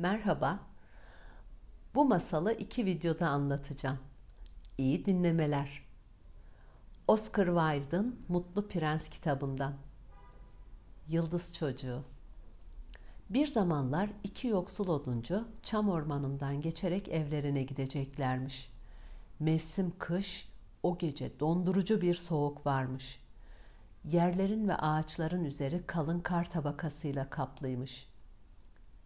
Merhaba. Bu masalı iki videoda anlatacağım. İyi dinlemeler. Oscar Wilde'ın Mutlu Prens kitabından. Yıldız Çocuğu. Bir zamanlar iki yoksul oduncu çam ormanından geçerek evlerine gideceklermiş. Mevsim kış, o gece dondurucu bir soğuk varmış. Yerlerin ve ağaçların üzeri kalın kar tabakasıyla kaplıymış.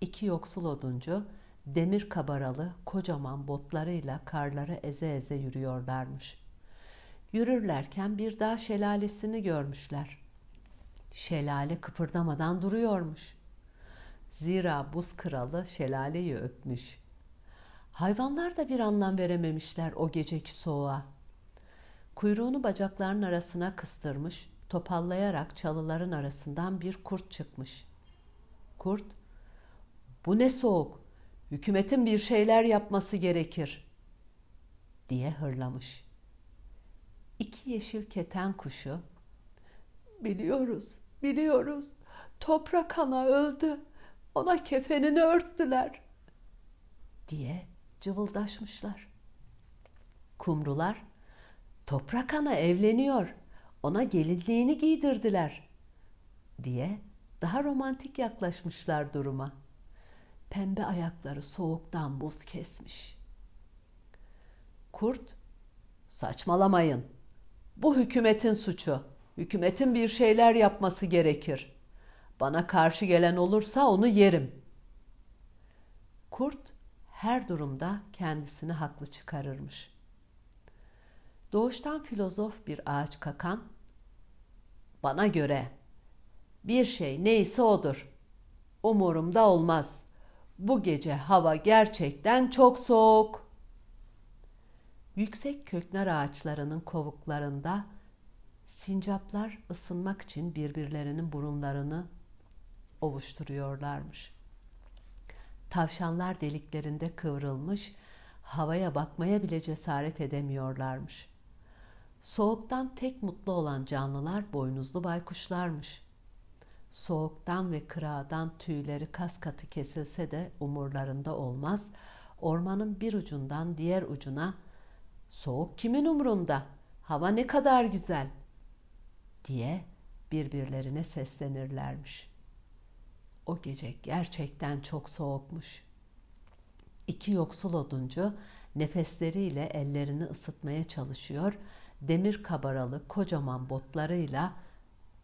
İki yoksul oduncu demir kabaralı kocaman botlarıyla karları eze eze yürüyorlarmış. Yürürlerken bir dağ şelalesini görmüşler. Şelale kıpırdamadan duruyormuş. Zira buz kralı şelaleyi öpmüş. Hayvanlar da bir anlam verememişler o geceki soğuğa. Kuyruğunu bacaklarının arasına kıstırmış, topallayarak çalıların arasından bir kurt çıkmış. Kurt, bu ne soğuk, hükümetin bir şeyler yapması gerekir, diye hırlamış. İki yeşil keten kuşu, biliyoruz, biliyoruz, toprak ana öldü, ona kefenini örttüler, diye cıvıldaşmışlar. Kumrular, toprak ana evleniyor, ona gelinliğini giydirdiler, diye daha romantik yaklaşmışlar duruma. Pembe ayakları soğuktan buz kesmiş. Kurt, saçmalamayın. Bu hükümetin suçu. Hükümetin bir şeyler yapması gerekir. Bana karşı gelen olursa onu yerim. Kurt her durumda kendisini haklı çıkarırmış. Doğuştan filozof bir ağaç kakan, bana göre bir şey neyse odur. Umurumda olmaz. Bu gece hava gerçekten çok soğuk. Yüksek köknar ağaçlarının kovuklarında sincaplar ısınmak için birbirlerinin burunlarını ovuşturuyorlarmış. Tavşanlar deliklerinde kıvrılmış, havaya bakmaya bile cesaret edemiyorlarmış. Soğuktan tek mutlu olan canlılar boynuzlu baykuşlarmış. Soğuktan ve kırağdan tüyleri kas katı kesilse de umurlarında olmaz. Ormanın bir ucundan diğer ucuna soğuk kimin umrunda? Hava ne kadar güzel diye birbirlerine seslenirlermiş. O gece gerçekten çok soğukmuş. İki yoksul oduncu nefesleriyle ellerini ısıtmaya çalışıyor, demir kabaralı kocaman botlarıyla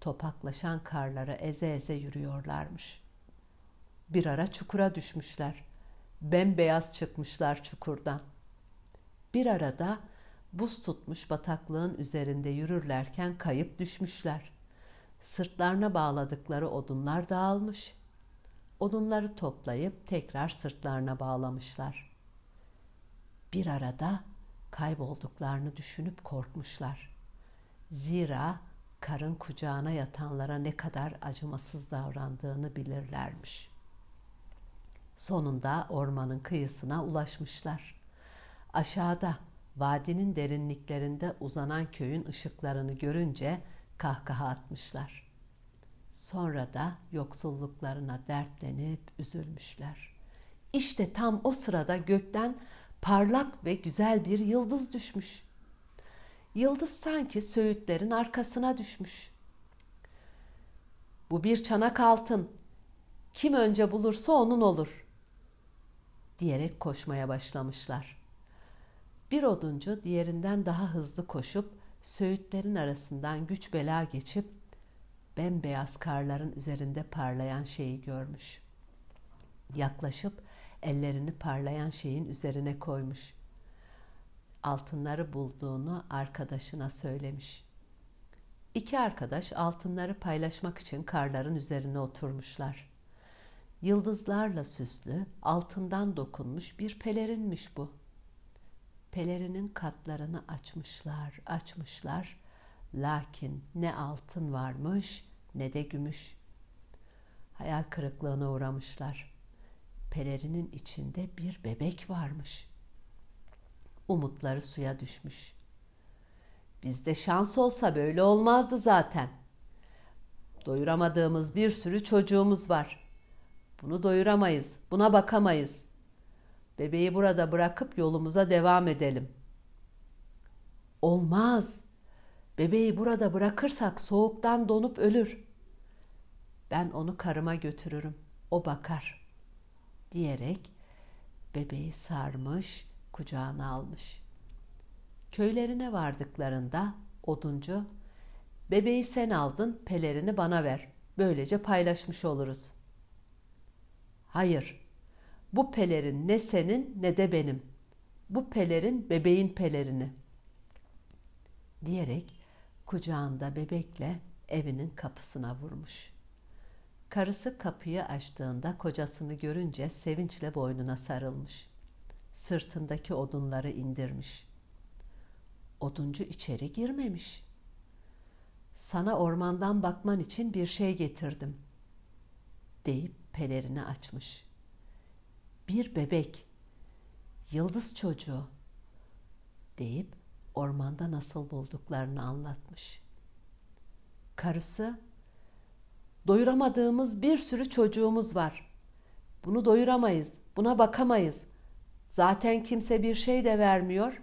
topaklaşan karlara eze eze yürüyorlarmış. Bir ara çukura düşmüşler. Bembeyaz çıkmışlar çukurdan. Bir arada buz tutmuş bataklığın üzerinde yürürlerken kayıp düşmüşler. Sırtlarına bağladıkları odunlar dağılmış. Odunları toplayıp tekrar sırtlarına bağlamışlar. Bir arada kaybolduklarını düşünüp korkmuşlar. Zira karın kucağına yatanlara ne kadar acımasız davrandığını bilirlermiş. Sonunda ormanın kıyısına ulaşmışlar. Aşağıda vadinin derinliklerinde uzanan köyün ışıklarını görünce kahkaha atmışlar. Sonra da yoksulluklarına dertlenip üzülmüşler. İşte tam o sırada gökten parlak ve güzel bir yıldız düşmüş. Yıldız sanki söğütlerin arkasına düşmüş. Bu bir çanak altın. Kim önce bulursa onun olur. Diyerek koşmaya başlamışlar. Bir oduncu diğerinden daha hızlı koşup söğütlerin arasından güç bela geçip bembeyaz karların üzerinde parlayan şeyi görmüş. Yaklaşıp ellerini parlayan şeyin üzerine koymuş altınları bulduğunu arkadaşına söylemiş. İki arkadaş altınları paylaşmak için karların üzerine oturmuşlar. Yıldızlarla süslü, altından dokunmuş bir pelerinmiş bu. Pelerinin katlarını açmışlar, açmışlar. Lakin ne altın varmış ne de gümüş. Hayal kırıklığına uğramışlar. Pelerinin içinde bir bebek varmış umutları suya düşmüş. Bizde şans olsa böyle olmazdı zaten. Doyuramadığımız bir sürü çocuğumuz var. Bunu doyuramayız, buna bakamayız. Bebeği burada bırakıp yolumuza devam edelim. Olmaz. Bebeği burada bırakırsak soğuktan donup ölür. Ben onu karıma götürürüm. O bakar." diyerek bebeği sarmış, kucağına almış. Köylerine vardıklarında oduncu, bebeği sen aldın, pelerini bana ver. Böylece paylaşmış oluruz. Hayır, bu pelerin ne senin ne de benim. Bu pelerin bebeğin pelerini. Diyerek kucağında bebekle evinin kapısına vurmuş. Karısı kapıyı açtığında kocasını görünce sevinçle boynuna sarılmış. Sırtındaki odunları indirmiş. Oduncu içeri girmemiş. Sana ormandan bakman için bir şey getirdim deyip pelerini açmış. Bir bebek, yıldız çocuğu deyip ormanda nasıl bulduklarını anlatmış. Karısı, doyuramadığımız bir sürü çocuğumuz var. Bunu doyuramayız, buna bakamayız. Zaten kimse bir şey de vermiyor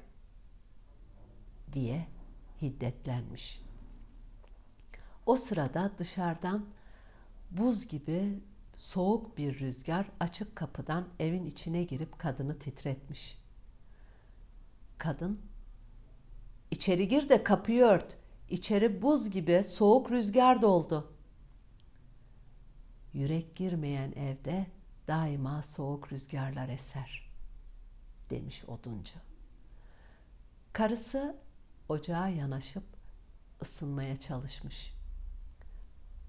diye hiddetlenmiş. O sırada dışarıdan buz gibi soğuk bir rüzgar açık kapıdan evin içine girip kadını titretmiş. Kadın, içeri gir de kapıyı ört. İçeri buz gibi soğuk rüzgar doldu. Yürek girmeyen evde daima soğuk rüzgarlar eser, demiş oduncu. Karısı ocağa yanaşıp ısınmaya çalışmış.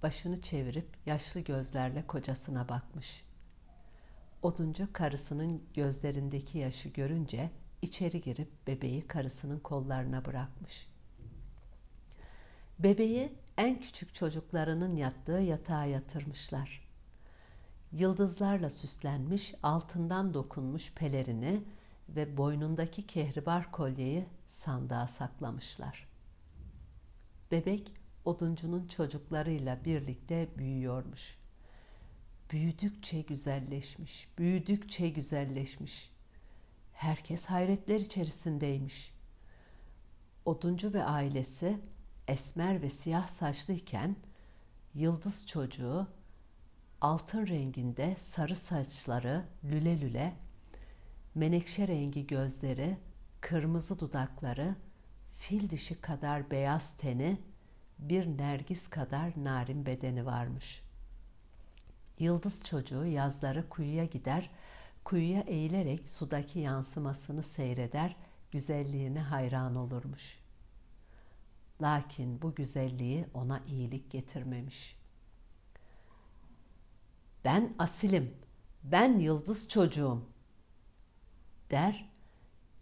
Başını çevirip yaşlı gözlerle kocasına bakmış. Oduncu karısının gözlerindeki yaşı görünce içeri girip bebeği karısının kollarına bırakmış. Bebeği en küçük çocuklarının yattığı yatağa yatırmışlar. Yıldızlarla süslenmiş, altından dokunmuş pelerini ve boynundaki kehribar kolyeyi sandığa saklamışlar. Bebek oduncunun çocuklarıyla birlikte büyüyormuş. Büyüdükçe güzelleşmiş, büyüdükçe güzelleşmiş. Herkes hayretler içerisindeymiş. Oduncu ve ailesi esmer ve siyah saçlıyken yıldız çocuğu altın renginde sarı saçları lüle lüle, menekşe rengi gözleri, kırmızı dudakları, fil dişi kadar beyaz teni, bir nergis kadar narin bedeni varmış. Yıldız çocuğu yazları kuyuya gider, kuyuya eğilerek sudaki yansımasını seyreder, güzelliğine hayran olurmuş. Lakin bu güzelliği ona iyilik getirmemiş. Ben asilim, ben yıldız çocuğum der,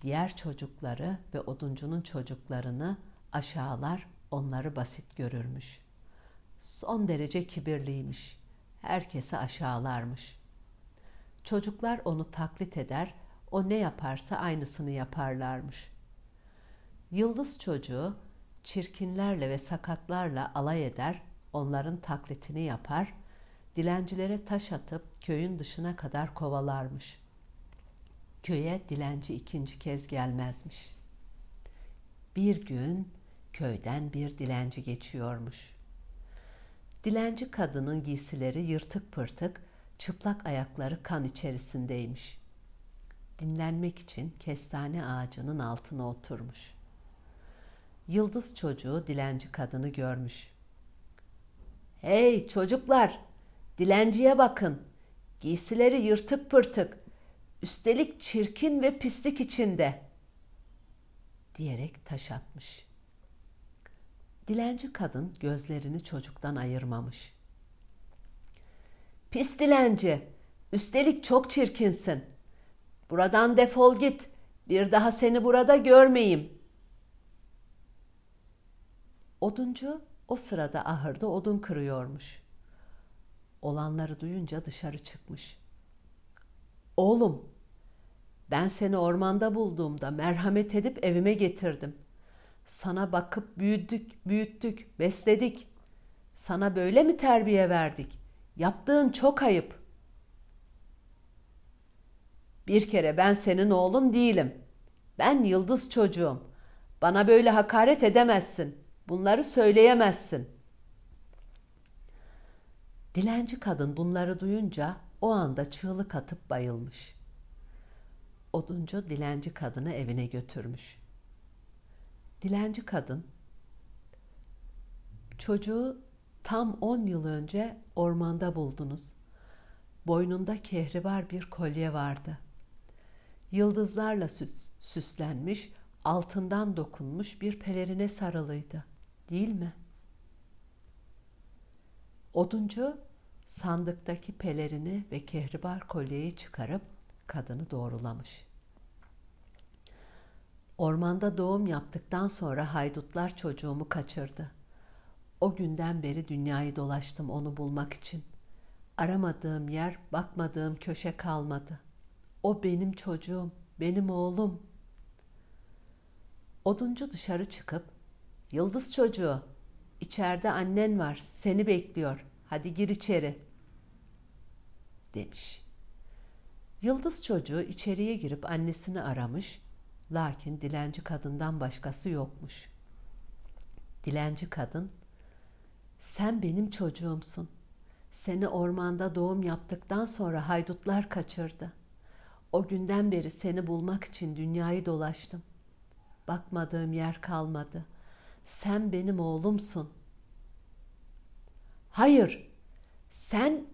diğer çocukları ve oduncunun çocuklarını aşağılar, onları basit görürmüş. Son derece kibirliymiş. Herkesi aşağılarmış. Çocuklar onu taklit eder, o ne yaparsa aynısını yaparlarmış. Yıldız çocuğu çirkinlerle ve sakatlarla alay eder, onların taklitini yapar, dilencilere taş atıp köyün dışına kadar kovalarmış. Köye dilenci ikinci kez gelmezmiş. Bir gün köyden bir dilenci geçiyormuş. Dilenci kadının giysileri yırtık pırtık, çıplak ayakları kan içerisindeymiş. Dinlenmek için kestane ağacının altına oturmuş. Yıldız çocuğu dilenci kadını görmüş. Hey çocuklar, dilenciye bakın. Giysileri yırtık pırtık. Üstelik çirkin ve pislik içinde. Diyerek taş atmış. Dilenci kadın gözlerini çocuktan ayırmamış. Pis dilenci, üstelik çok çirkinsin. Buradan defol git, bir daha seni burada görmeyeyim. Oduncu o sırada ahırda odun kırıyormuş. Olanları duyunca dışarı çıkmış. Oğlum, ben seni ormanda bulduğumda merhamet edip evime getirdim. Sana bakıp büyüttük, büyüttük, besledik. Sana böyle mi terbiye verdik? Yaptığın çok ayıp." Bir kere ben senin oğlun değilim. Ben yıldız çocuğum. Bana böyle hakaret edemezsin. Bunları söyleyemezsin. Dilenci kadın bunları duyunca o anda çığlık atıp bayılmış. Oduncu dilenci kadını evine götürmüş. Dilenci kadın çocuğu tam 10 yıl önce ormanda buldunuz. Boynunda kehribar bir kolye vardı. Yıldızlarla süs, süslenmiş, altından dokunmuş bir pelerine sarılıydı. Değil mi? Oduncu sandıktaki pelerini ve kehribar kolyeyi çıkarıp kadını doğrulamış. Ormanda doğum yaptıktan sonra haydutlar çocuğumu kaçırdı. O günden beri dünyayı dolaştım onu bulmak için. Aramadığım yer, bakmadığım köşe kalmadı. O benim çocuğum, benim oğlum. Oduncu dışarı çıkıp, Yıldız çocuğu, içeride annen var, seni bekliyor. Hadi gir içeri." demiş. Yıldız çocuğu içeriye girip annesini aramış, lakin dilenci kadından başkası yokmuş. Dilenci kadın, "Sen benim çocuğumsun. Seni ormanda doğum yaptıktan sonra haydutlar kaçırdı. O günden beri seni bulmak için dünyayı dolaştım. Bakmadığım yer kalmadı. Sen benim oğlumsun." Hayır, sen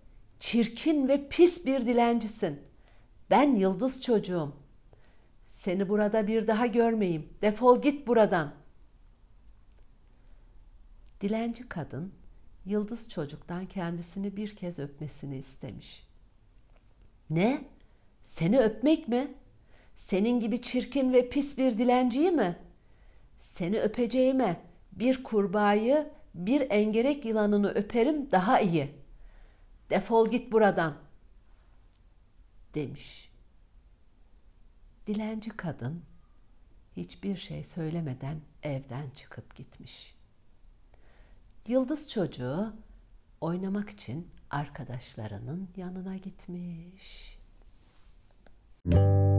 çirkin ve pis bir dilencisin. Ben yıldız çocuğum. Seni burada bir daha görmeyeyim. Defol git buradan. Dilenci kadın yıldız çocuktan kendisini bir kez öpmesini istemiş. Ne? Seni öpmek mi? Senin gibi çirkin ve pis bir dilenciyi mi? Seni öpeceğime bir kurbağayı, bir engerek yılanını öperim daha iyi. Defol git buradan." demiş. Dilenci kadın hiçbir şey söylemeden evden çıkıp gitmiş. Yıldız çocuğu oynamak için arkadaşlarının yanına gitmiş. Müzik